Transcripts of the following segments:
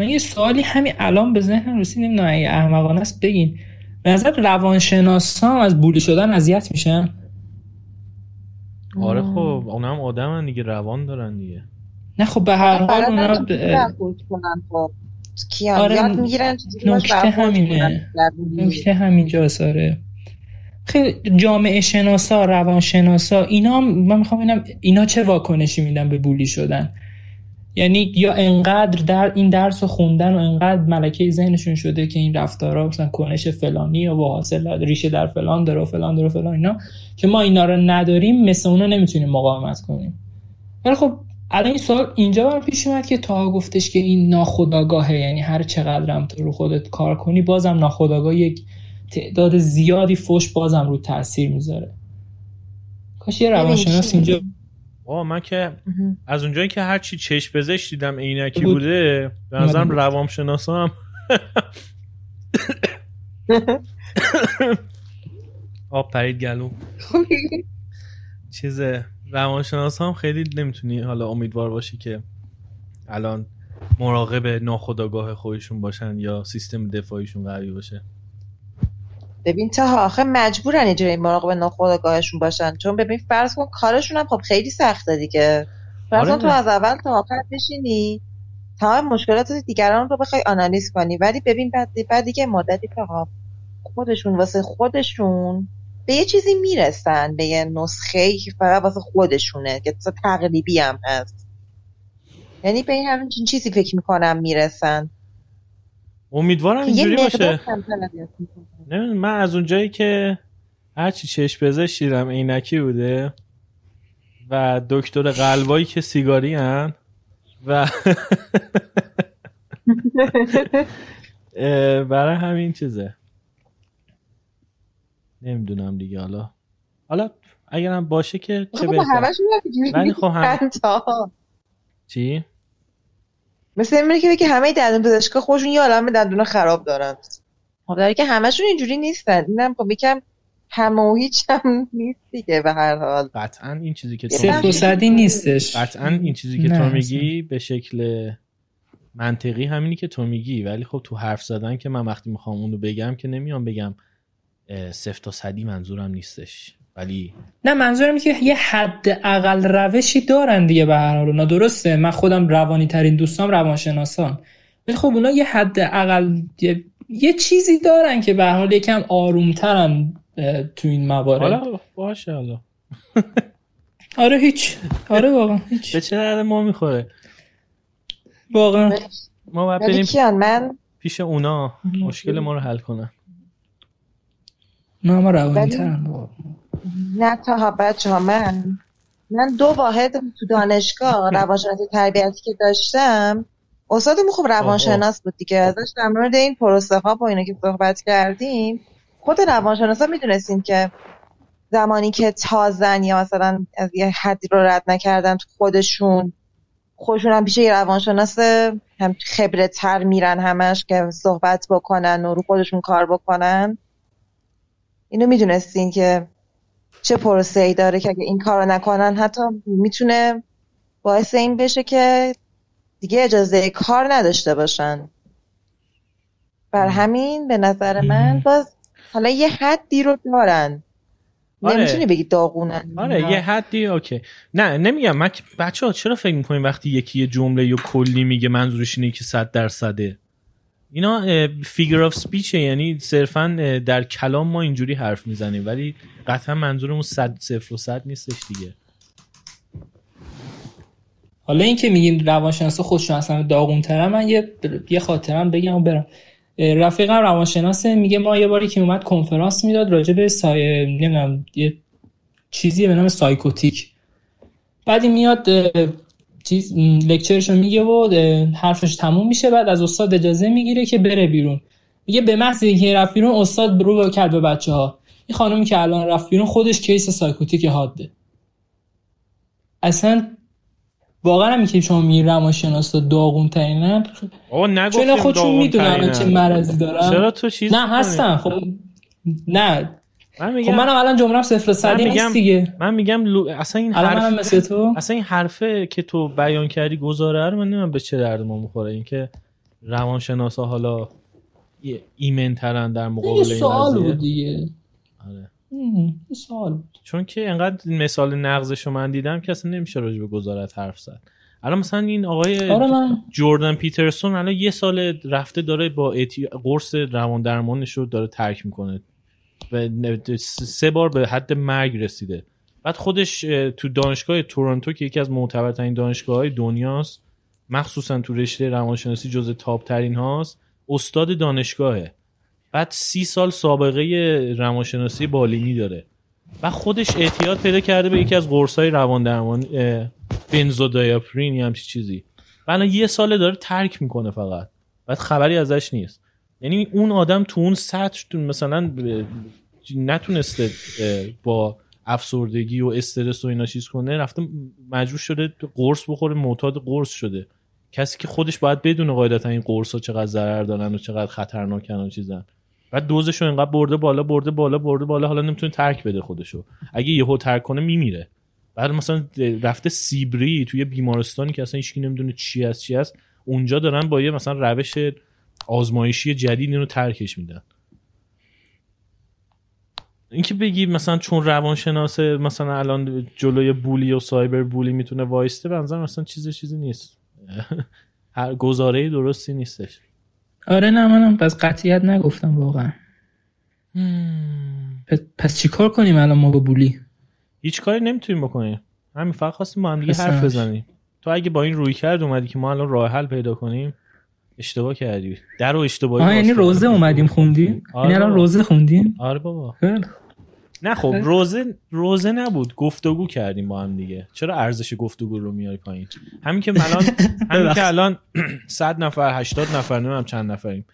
من یه سوالی همین الان به ذهنم رسید نمی‌دونم اگه احمقانه است بگین. به نظر روانشناسا از بولی شدن اذیت میشن؟ آره خب اونم آدمن دیگه روان دارن دیگه. نه خب به هر حال اونا آره نکته همینه. نکته همینجا ساره خیلی جامعه شناسا روان شناسا اینا من می‌خوام ببینم اینا چه واکنشی میدن به بولی شدن؟ یعنی یا انقدر در این درس رو خوندن و انقدر ملکه ذهنشون شده که این رفتارا مثلا کنش فلانی و حاصل ریشه در فلان داره و فلان داره و فلان اینا که ما اینا رو نداریم مثل اونا نمی‌تونیم مقاومت کنیم. ولی خب الان این سوال اینجا برام پیش اومد که تا گفتش که این ناخودآگاهه یعنی هر چقدرم تو رو خودت کار کنی بازم ناخودآگاه یک تعداد زیادی فوش بازم رو تاثیر می‌ذاره. کاش یه روانشناس اینجا آه من که از اونجایی که هرچی چشم پزشک دیدم عینکی بوده به نظرم روانشناسا هم آب پرید گلو. چیز روانشناس هم خیلی نمی‌تونی حالا امیدوار باشی که الان مراقب ناخداگاه خودشون باشن یا سیستم دفاعیشون قوی باشه. ببین تا آخه مجبورن اینجوری مراقب ناخودآگاهشون باشن. چون ببین فرض کن کارشون هم خب خیلی سخته دیگه. فرض آره. تو از اول تا آخر بشینی تمام مشکلات دیگران رو بخوای آنالیز کنی. ولی ببین بعد بعد دیگه مدتی تا خودشون واسه خودشون به یه چیزی می‌رسن به یه نسخه که فقط واسه خودشونه که تقریبی هم هست. یعنی به این همین چیزی فکر می‌کنم می‌رسن. امیدوارم اینجوری باشه. نه من از اونجایی که هرچی چشم پزشک دیدم عینکی بوده و دکتر قلبایی که سیگاری هن و برای همین چیزه. نمی‌دونم دیگه حالا. حالا اگرم باشه که چه خب ولی خب هم... چی؟ مثل این که بگی همه دندون پزشکا خودشون یه عالم دندون خراب دارن. خب داره که همشون اینجوری نیستن. اینم خب یکم همه و هیچ هم نیست دیگه به هر حال. قطعا این چیزی که تو صدی نیستش. قطعا این چیزی که تو میگی به شکل منطقی همینی که تو میگی. ولی خب تو حرف زدن که من وقتی می‌خوام اونو بگم که نمیام بگم صفر تا صدی منظورم نیستش. ولی نه منظورم که یه حد اقل روشی دارن دیگه به هر حال درسته؟ من خودم روانی ترین دوستام روانشناسان. ولی خب اونا یه حد اقل یه, یه چیزی دارن که به هر حال یکم آرومترن تو این موارد. حالا باشه حالا. آره هیچ. آره واقعا هیچ. به چه درد ما می‌خوره؟ واقعا. ما باید بریم من پیش اونا. مشکل ما رو حل کنن. نه ما روانی نه تا بچه ها من. من دو واحد تو دانشگاه روانشناسی تربیتی که داشتم. استادمون خوب روانشناس بود دیگه. ازش در مورد این پروسه ها با اینا که صحبت کردیم خود روانشناسا می‌دونستیم که زمانی که تازن یا مثلا از یه حدی رو رد نکردن تو خودشون خودشون هم پیش یه روانشناس هم خبره تر میرن همش که صحبت بکنن و رو خودشون کار بکنن. اینو می‌دونستین که چه پروسه ای داره که اگه این کارو نکنن حتی می‌تونه باعث این بشه که دیگه اجازه کار نداشته باشن. بر همین به نظر من باز حالا یه حدی رو دارن. آره. نمی‌تونی بگی داغونن. آره یه حدی اوکی. نه نمیگم. من بچه ها چرا فکر می‌کنیم وقتی یکی یه جمله یا کلی میگه منظورش اینه که صد درصده؟ اینا figure of speech ه یعنی صرفا در کلام ما اینجوری حرف می‌زنیم ولی قطعا منظورمون صد صفر و صد نیستش دیگه. حالا این که میگیم روانشناس خودشون اصلا داغون تره من یه یه خاطرم بگم و برم. رفیقم روانشناسه میگه ما یه باری که اومد کنفرانس می‌داد راجع به psy نمی‌دونم یه چیزی به نام psychotic بعدی میاد چیز لکچرشو میگه و حرفش تموم میشه. بعد از استاد اجازه می‌گیره که بره بیرون. میگه به محض اینکه رفت بیرون استاد رو کرد به بچه ها این خانمی که الان رفت بیرون خودش کیس سایکوتیک حاده. اصلا واقعا هم که شما می روانشناس داغون ترینن چون خودشون می‌دونن چه مرضی دارن. چرا تو چیز نه هستن. خب نه. من میگم خب منم الان جمله صفر صدی نیست دیگه. من میگم لو... اصلا این حرف مثل تو. اصلا این حرفه که تو بیان کردی گزاره رو من نمی‌دونم به چه درد ما می‌خوره. این که روانشناسا حالا ایمن ترن در مقابل این سوال بود دیگه. آره. سوال بود. چون که انقدر مثال نقضش رو من دیدم که اصلا نمیشه راجع به گذارت حرف زد. الان مثلا این آقای آره من... جوردن پیترسون الان یه سال رفته داره با اتی... قرص روان درمانش رو داره ترک می‌کنه. سه بار به حد مرگ رسیده. بعد خودش تو دانشگاه تورنتو که یکی از معتبرترین دانشگاه های دنیاست مخصوصا تو رشته روانشناسی جز تاپ ترین هاست استاد دانشگاهه. بعد سی سال سابقه روانشناسی بالینی داره. و خودش اعتیاد پیدا کرده به یکی از قرصای روان درمان بنزودایاپرین یا همچی چیزی. و یه ساله داره ترک می‌کنه فقط. بعد خبری ازش نیست. یعنی اون آدم تو اون سطح مثلا نتونسته با افسردگی و استرس و اینا چیز کنه رفته مجبور شده قرص بخوره معتاد قرص شده. کسی که خودش باید بدونه قاعدتا این قرص ها چقدر ضرر دارن و چقدر خطرناکن و چیزن. بعد دوزش رو اینقدر برده بالا برده بالا برده بالا حالا نمی‌تونه ترک بده خودشو. اگه یهو ترک کنه میمیره. بعد مثلا رفته سیبری توی بیمارستانی که اصلا هیچکی نمی‌دونه چی است چی است اونجا دارن با یه مثلا روش آزمایشی جدید اینو ترکش میدن. اینکه بگی مثلا چون روانشناس مثلا الان جلوی بولی و سایبر بولی می‌تونه وایسته به نظر مثلا چیز چیزی نیست. هر گزاره درستی نیستش. آره نه منم پس قطعیت نگفتم واقعا. پس چیکار کنیم الان ما با بولی؟ هیچ کاری نمی‌تونیم بکنیم. همین فقط خواستیم با هم دیگه حرف بزنیم. تو اگه با این روی کرد اومدی که ما الان راه حل پیدا کنیم اشتباه کردی. در رو اشتباهی یعنی روزه اومدیم خوندیم آره یعنی الان روزه خوندیم؟ آره بابا. نه خب روزه روزه نبود. گفتگو کردیم با هم دیگه. چرا ارزش گفتگو رو میاری پایین؟ همین که الان همین که الان 100 نفر 80 نفر نمی‌دونم چند نفریم.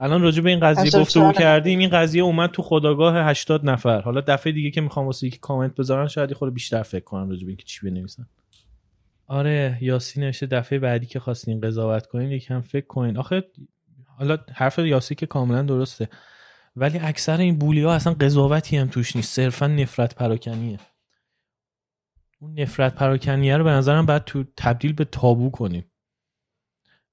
الان راجع به این قضیه گفتگو کردیم. این قضیه اومد تو خداگاه 80 نفر. حالا دفعه دیگه که می‌خوام واسه یکی کامنت بذارن شاید خود بیشتر فکر کنم راجع به اینکه چی بنویسن. آره یاسین نوشته دفعه بعدی که خواستین قضاوت کنین یکم فکر کنین. آخه حالا حرف یاسی که کاملا درسته. ولی اکثر این بولی ها اصلا قضاوتی هم توش نیست. صرفا نفرت پراکنیه. اون نفرت پراکنیه رو به نظرم باید تو تبدیل به تابو کنیم.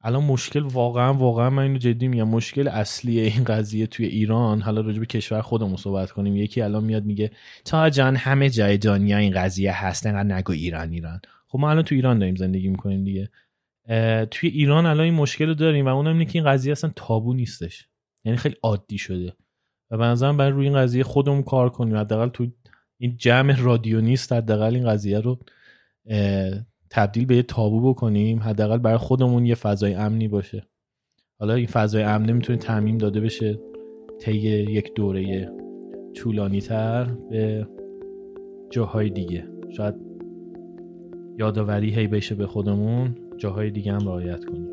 الان مشکل واقعا واقعا من اینو جدی میگم مشکل اصلی این قضیه توی ایران. حالا راجع به کشور خودمون صحبت کنیم. یکی الان میاد میگه تا جان همه جای دنیا این قضیه هست. انقدر نگو ایران ایران. خب ما الان تو ایران داریم زندگی می‌کنیم دیگه. توی ایران الان این مشکل رو داریم و اونم اینه که این قضیه اصلا تابو نیستش. یعنی خیلی عادی شده. و به نظرم برای روی این قضیه خودمون کار کنیم. حداقل تو این جمع رادیو نیست حداقل این قضیه رو تبدیل به یه تابو بکنیم. حداقل برای خودمون یه فضای امنی باشه. حالا این فضای امنی می‌تونه تعمیم داده بشه. طی یک دوره طولانی تر به جاهای دیگه. شاید یادآوری هی بشه به خودمون جاهای دیگه هم رعایت کنیم.